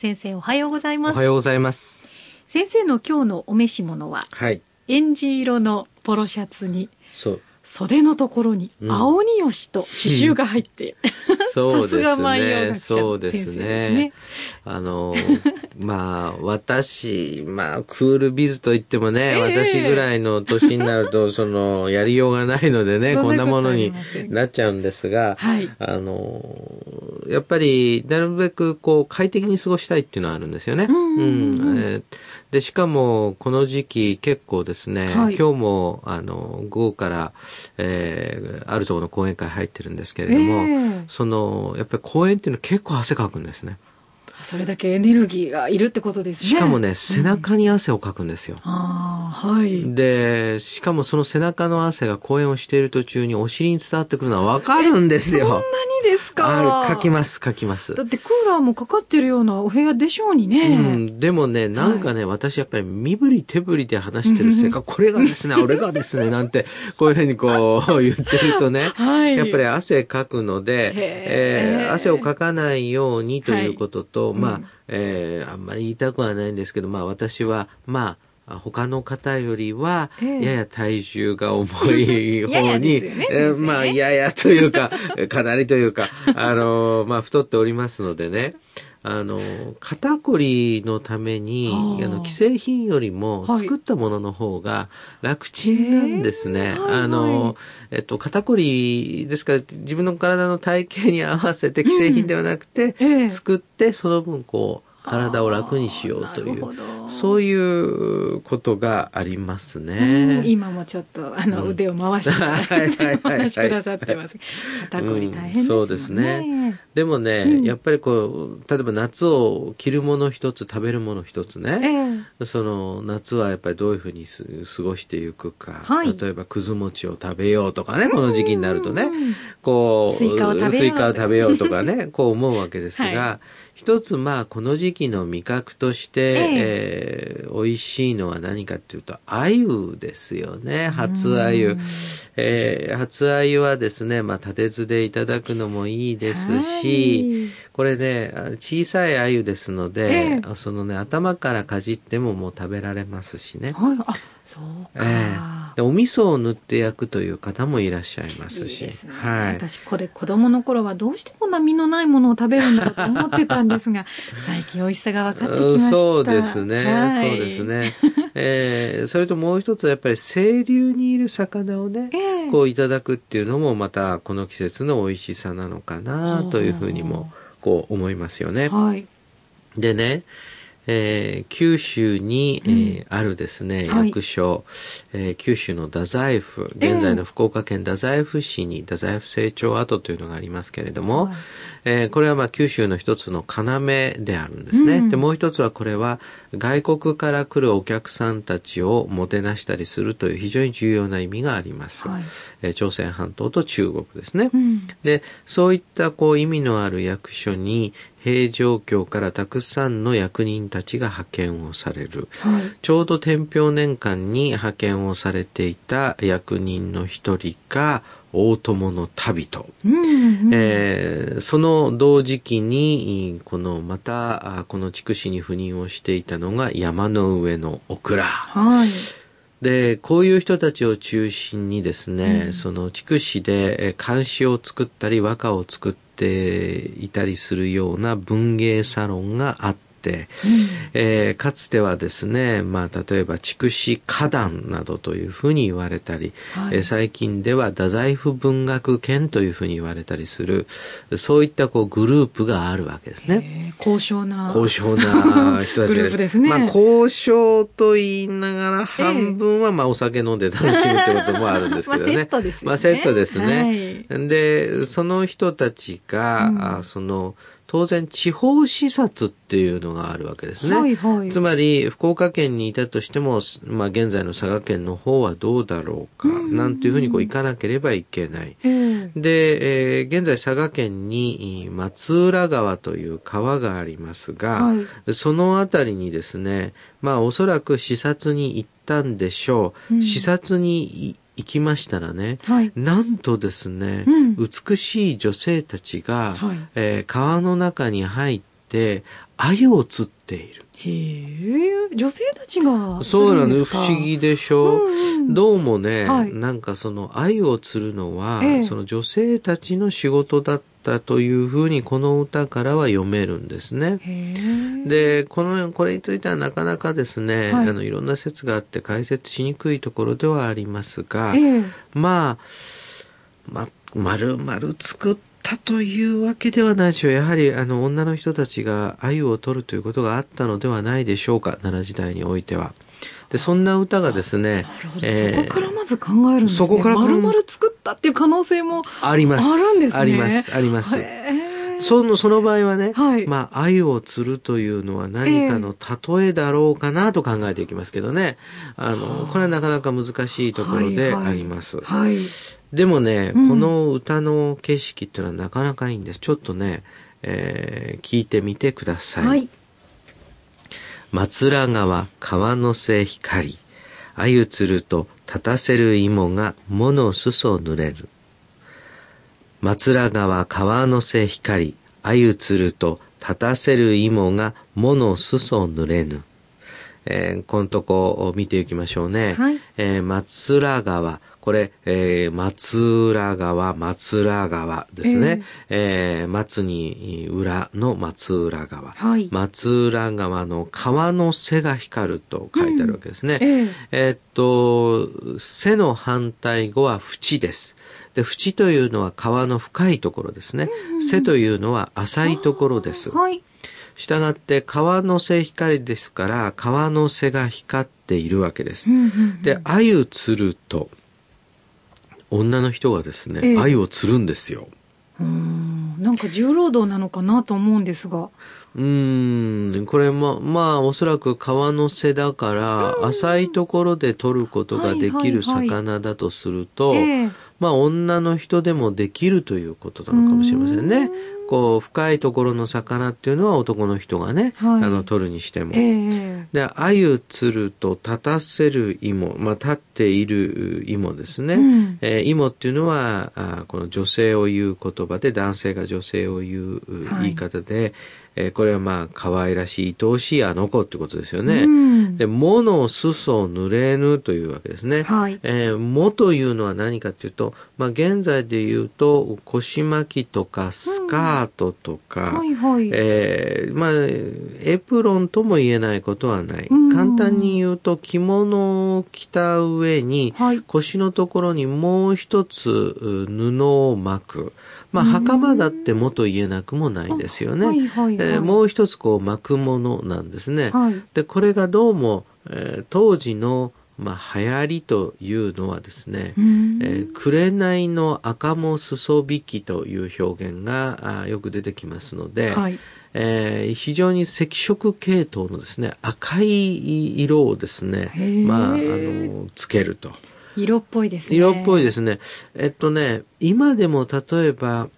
先生おはようございますおは。ようございます。先生の今日のお召し物は、はい。エンジ色のポロシャツに、そう。袖のところにうん青によしと刺繍が入って、そうですさすが万葉ね。学者ですねね。あの、まあ、私、まあ、クールビズと言ってもね、ええ私ぐらいの年になると、その、やりようがないのでね、こんなものになっちゃうんですが、はいあの、やっぱり、なるべく、こう、快適に過ごしたいっていうのはあるんですよね。うんうんうんえーで、しかも、この時期結構ですね、はい今日も、あの、午後から、えーあるところの講演会入ってるんですけれども、ええその、やっぱり講演っていうのは結構汗かくんですね。それだけエネルギーがいるってことですね。しかもね、うん背中に汗をかくんですよ。ああ、はい。で、しかもその背中の汗が講演をしている途中にお尻に伝わってくるのはわかるんですよ。そんなにですか？ある、かきます、かきますだ。ってクーラーもかかってるようなお部屋でしょうにね。うん、でもね、なんかね、私やっぱり身振り手振りで話してるせいか、これがですね、俺がですね、なんて、こういうふうにこう 言ってるとね、はい。やっぱり汗かくので、えー汗をかかないようにということと、まあ、はいうんえーあんまり言いたくはないんですけど、まあ私は、まあ、他の方よりは、ええ。やや体重が重いやや方に、ですよねまあ、ややというか、かなりというか、あの、まあ、太っておりますのでね、あの、肩こりのために、あの、既製品よりもはい。作ったものの方が楽ちんなんですね。あの、えっと、肩こりですから、自分の体の体型に合わせて既製品ではなくて、ええ。作って、その分、こう、体を楽にしようという、そういいうことがありますうんね。今もちょっとあのうん。腕を回して話しくださってます。肩こり大変ね。うんそうですね。でもね、うん。やっぱりこう、例えば夏を着るもの一つ、食べるもの一つね。ええ。その夏はやっぱりどういうふうにす過ごしていくか、はい。例えばくず餅を食べようとかね、この時期になるとね、うんこう、スイカを食べようとかね、こう思うわけですが、は一つまあこの時期の味覚として、えー美味しいのは何かっていうと、鮎ですよね、初鮎。うん。えー初鮎はですね、まあ立て酢でいただくのもいいですし、これね、あ小さい鮎ですので、え。そのね、頭からかじってももう食べられますしね。はい、あ、そうか。ええでお味噌を塗って焼くという方もいらっしゃいますし。ね。はい。私これ子供の頃はどうしてこんな身のないものを食べるんだろうと思ってたんですが、最近美味しさが分かってきました。そうですね、はいそうです。ね。えーそれともう一つはやっぱり清流にいる魚をね、ええこういただくっていうのもまたこの季節の美味しさなのかなというふうにもこう思いますよね。はい。でね、えー九州に、えーあるですね、はい役所、えー九州の太宰府、ええ現在の福岡県太宰府市に太宰府成長跡というのがありますけれども、はいえーこれはまあ九州の一つの要であるんですね。うんで、もう一つはこれは外国から来るお客さんたちをもてなしたりするという非常に重要な意味があります。はいえー朝鮮半島と中国ですね。うん。で、そういったこう意味のある役所に平城京からたくさんの役人たちが派遣をされる。はい。ちょうど天平年間に派遣をされていた役人の一人が大友の旅人。うんうん。えーその同時期に、このまた、あこの筑紫に赴任をしていたのが山の上のオクラ。はい。で、こういう人たちを中心にですね、うん。その筑紫でえー漢詩を作ったり和歌を作っていたりするような文芸サロンがあって、えーかつてはですね、まあ、例えば筑紫歌壇などというふうに言われたり、はいえー最近では太宰府文学研というふうに言われたりする、そういったこうグループがあるわけですね。えー高尚な。高尚な人たちがグループですねまあ、高尚と言いながら、半分はまあお酒飲んで楽しむってこともあるんですけどね。まあセットですよねまあセットですね。で、その人たちが、うんあその、当然地方視察っていうのがあるわけですね。はいはい。つまり、福岡県にいたとしても、まあ、現在の佐賀県の方はどうだろうか、うんなんていうふうにこう行かなければいけない。ええで、えー現在佐賀県に松浦川という川がありますが、はい。そのあたりにですね、まあおそらく視察に行ったんでしょう。うん視察に行きましたらね、はい。なんとですね、うん。美しい女性たちが、はい。えー川の中に入って、鮎を釣っている。へえ、女性たちがそうなのよ、するんですか不思議でしょ、うんうん。どうもね、はい。なんかその鮎を釣るのは、ええ。その女性たちの仕事だったというふうにこの歌からは読めるんですね。で、この、これについてはなかなかですね、はいあの、いろんな説があって解説しにくいところではありますが、ええ。まあ、ま、丸々作ったというわけではないでしょう。やはり、あの、女の人たちが鮎を取るということがあったのではないでしょうか、奈良時代においては。で、そんな歌がですねそこからまず考えるんですね。そこから作ったっていう可能性もあります。あるんですね。あります、あります。その、その場合はね、はいまあ、鮎を釣るというのは何かの例えだろうかなと考えていきますけどね。あの、これはなかなか難しいところであります。はい。でもね、うんこの歌の景色っていうのはなかなかいいんです。ちょっとね、えー聞いてみてください。はい。松浦川川の瀬光鮎釣ると立たせる芋が物裾濡れる松浦川川の瀬光鮎釣ると立たせる芋が物裾濡れぬえーこのとこを見ていきましょうね。はいえー松浦川。これ、えー松浦川、松浦川ですね。えー松に裏の松浦川。はい松浦川の川の瀬が光ると書いてあるわけですね。えええーっと、瀬の反対語は淵です。で、淵というのは川の深いところですね。瀬というのは浅いところです。はい。したがって川の瀬光ですから、川の瀬が光っているわけですう。んうんうんで、鮎釣ると、女の人がですね、ええ鮎を釣るんですよ。うんなんか重労働なのかなと思うんですが。うーん、これも、まあ、おそらく川の瀬だから、浅いところで取ることができる魚だとすると、ええまあ、女の人でもできるということなのかもしれませんね。こう、深いところの魚っていうのは男の人がね、はいあの、取るにしても。ええで、鮎釣ると立たせる芋、まあ、立っている芋ですね。うんえー芋っていうのは、あーこの女性を言う言葉で、男性が女性を言う言い方で、えーこれはまあ、可愛らしい、愛おしいあの子ってことですよね。うんで、物を裾濡れぬというわけですね。はいえーもというのは何かというと、まあ、現在で言うと、腰巻きとかスカートとか、はいはい。えーまあ、エプロンとも言えないことはない。うん簡単に言うと、着物を着た上に、はい腰のところにもう一つう布を巻く。まあ、うん袴だってもと言えなくもないですよね。はいはいはいえーもう一つこう巻くものなんですね。はい。で、これがどうも、えー当時の、まあ、流行りというのはですね、うんえー紅の赤も裾引きという表現があーよく出てきますので、はい。えー非常に赤色系統のですね、赤い色をですねまあ、あの、つけると。色っぽいですね。色っぽいですね。えっとね、今でも例えば、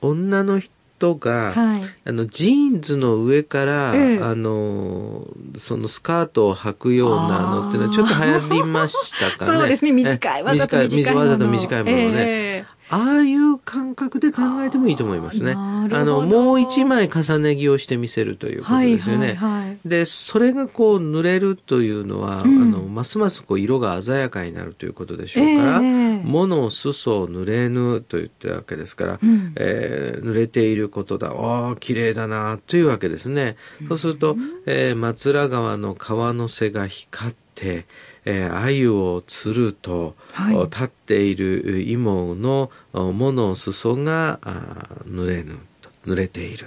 女の人が、はい。あの、ジーンズの上から、ええあの、そのスカートを履くようなのっていうのはちょっと流行りましたかね。そうですね。短い。えわざと短いもの。わざと短いものをね。えああいう感覚で考えてもいいと思いますね。あの、もう一枚重ね着をしてみせるということですよね。はいはい。で、それがこう濡れるというのは、うん。あの、ますますこう色が鮮やかになるということでしょうから、ええ。物を裾濡れぬと言ってるわけですから、うん。えー濡れていることだ、ああ、綺麗だな、というわけですね。そうすると、えー松浦川の川の瀬が光って、えー鮎を釣ると、はい。お立っている芋のお物を裾が濡れぬと、濡れている。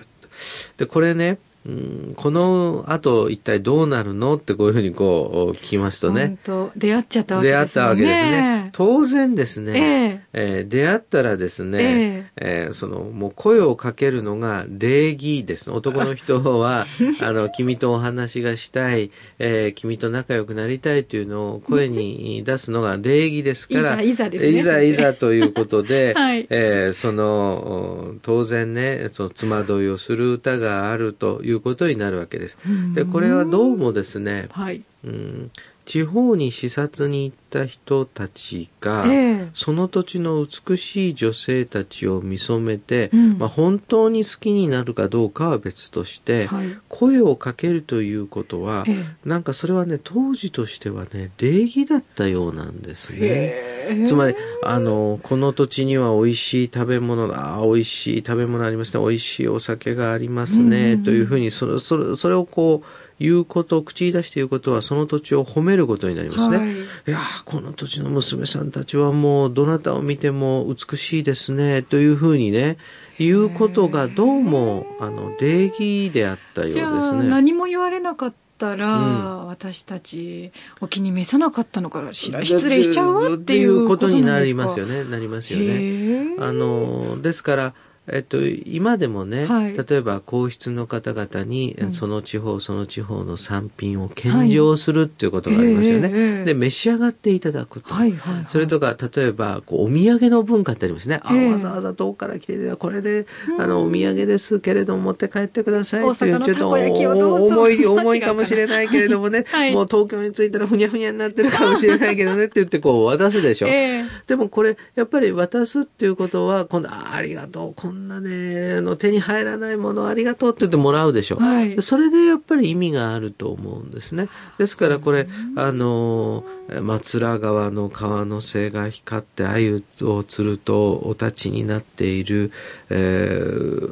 で、これね、うんこの後一体どうなるのってこういうふうにこう聞きますとね。出会っちゃったわけですね。出会ったわけですね。当然ですね、ええー出会ったらですね、えーそのもう声をかけるのが礼儀です。男の人は、あの、君とお話がしたい、えー君と仲良くなりたいというのを声に出すのが礼儀ですから、いざいざですねいざいざということで、はいえーその、お当然ね、その、つまどいをする歌があるといういうことになるわけです。で、これはどうもですね、はい。うん、地方に視察に行った人たちが、ええ。その土地の美しい女性たちを見初めて、うん。まあ、本当に好きになるかどうかは別として、はい。声をかけるということは、えなんかそれはね当時としてはね礼儀だったようなんですね。え。つまりあのこの土地には美味しい食べ物が美味しい食べ物ありますね。美味しいお酒がありますね、というふうにそれそれそれをこう言うこと口に出して言うことはその土地を褒めることになりますね。はいいやーこの土地の娘さんたちはもうどなたを見ても美しいですねというふうにね言うことがどうもあの礼儀であったようですじゃあ、ね。何も言われなかったら、うん私たちお気に召さなかったのからしら失礼しちゃうわっていうことになりますよね。なりますよね。あのですから、えっと、今でもね、はい。例えば皇室の方々に、うん。その地方その地方の産品を献上するっていうことがありますよね。ええええ。で召し上がっていただくと。はいはいはい。それとか例えばこうお土産の文化ってありますね。あえ。えわざわざ遠くから来てこれであのお土産ですけれども持って帰ってください大というちょっと重い重いかもしれないけれどもね、はい。もう東京に着いたらふにゃふにゃになってるかもしれないけどねって言ってこう渡すでしょ。ええ。でもこれやっぱり渡すっていうことは今度あありがとうこんなねあの手に入らないものありがとうって言ってもらうでしょ、はい。それでやっぱり意味があると思うんですね。ですからこれあの松良川の川の瀬が光って鮎を釣るとお立ちになっている、えー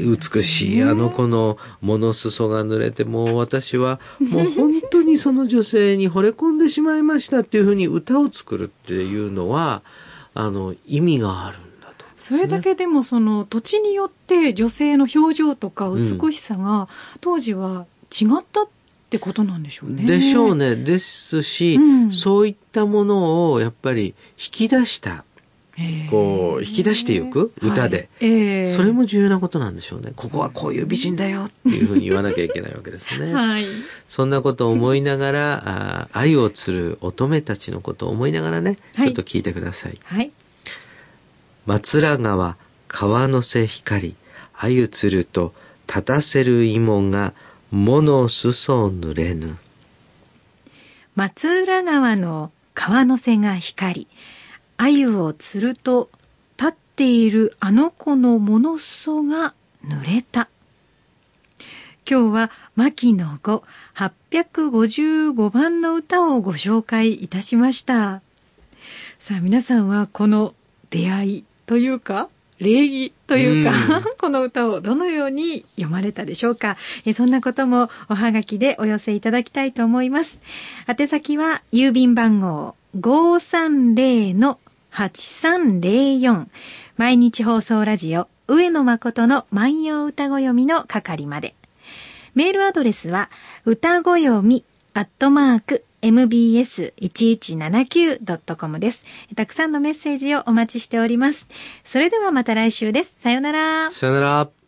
美しいあの子の物裾が濡れてもう私はもう本当にその女性に惚れ込んでしまいましたっていうふうに歌を作るっていうのはあの意味がある。それだけでもその土地によって女性の表情とか美しさが当時は違ったってことなんでしょうね。でしょうね。ですし、うんそういったものをやっぱり引き出した、ええこう、引き出していく歌で。はいええそれも重要なことなんでしょうね。ここはこういう美人だよっていうふうに言わなきゃいけないわけですね。はい。そんなことを思いながら、あー愛を釣る乙女たちのことを思いながらね、はいちょっと聞いてください。はい。松良川川の瀬光鮎釣ると立たせる芋が物裾を濡れぬ松浦川の川の瀬が光り、鮎を釣ると立っているあの子の物裾が濡れた。今日は牧野語855番の歌をご紹介いたしました。さあ皆さんはこの出会いというか礼儀というか、うん この歌をどのように読まれたでしょうかえそんなこともおはがきでお寄せいただきたいと思います。宛先は郵便番号530-8304毎日放送ラジオ上野誠の万葉歌子読みの係まで。メールアドレスは歌子読みアットマーク mbs1179.com です。たくさんのメッセージをお待ちしております。それではまた来週です。さよなら。さよなら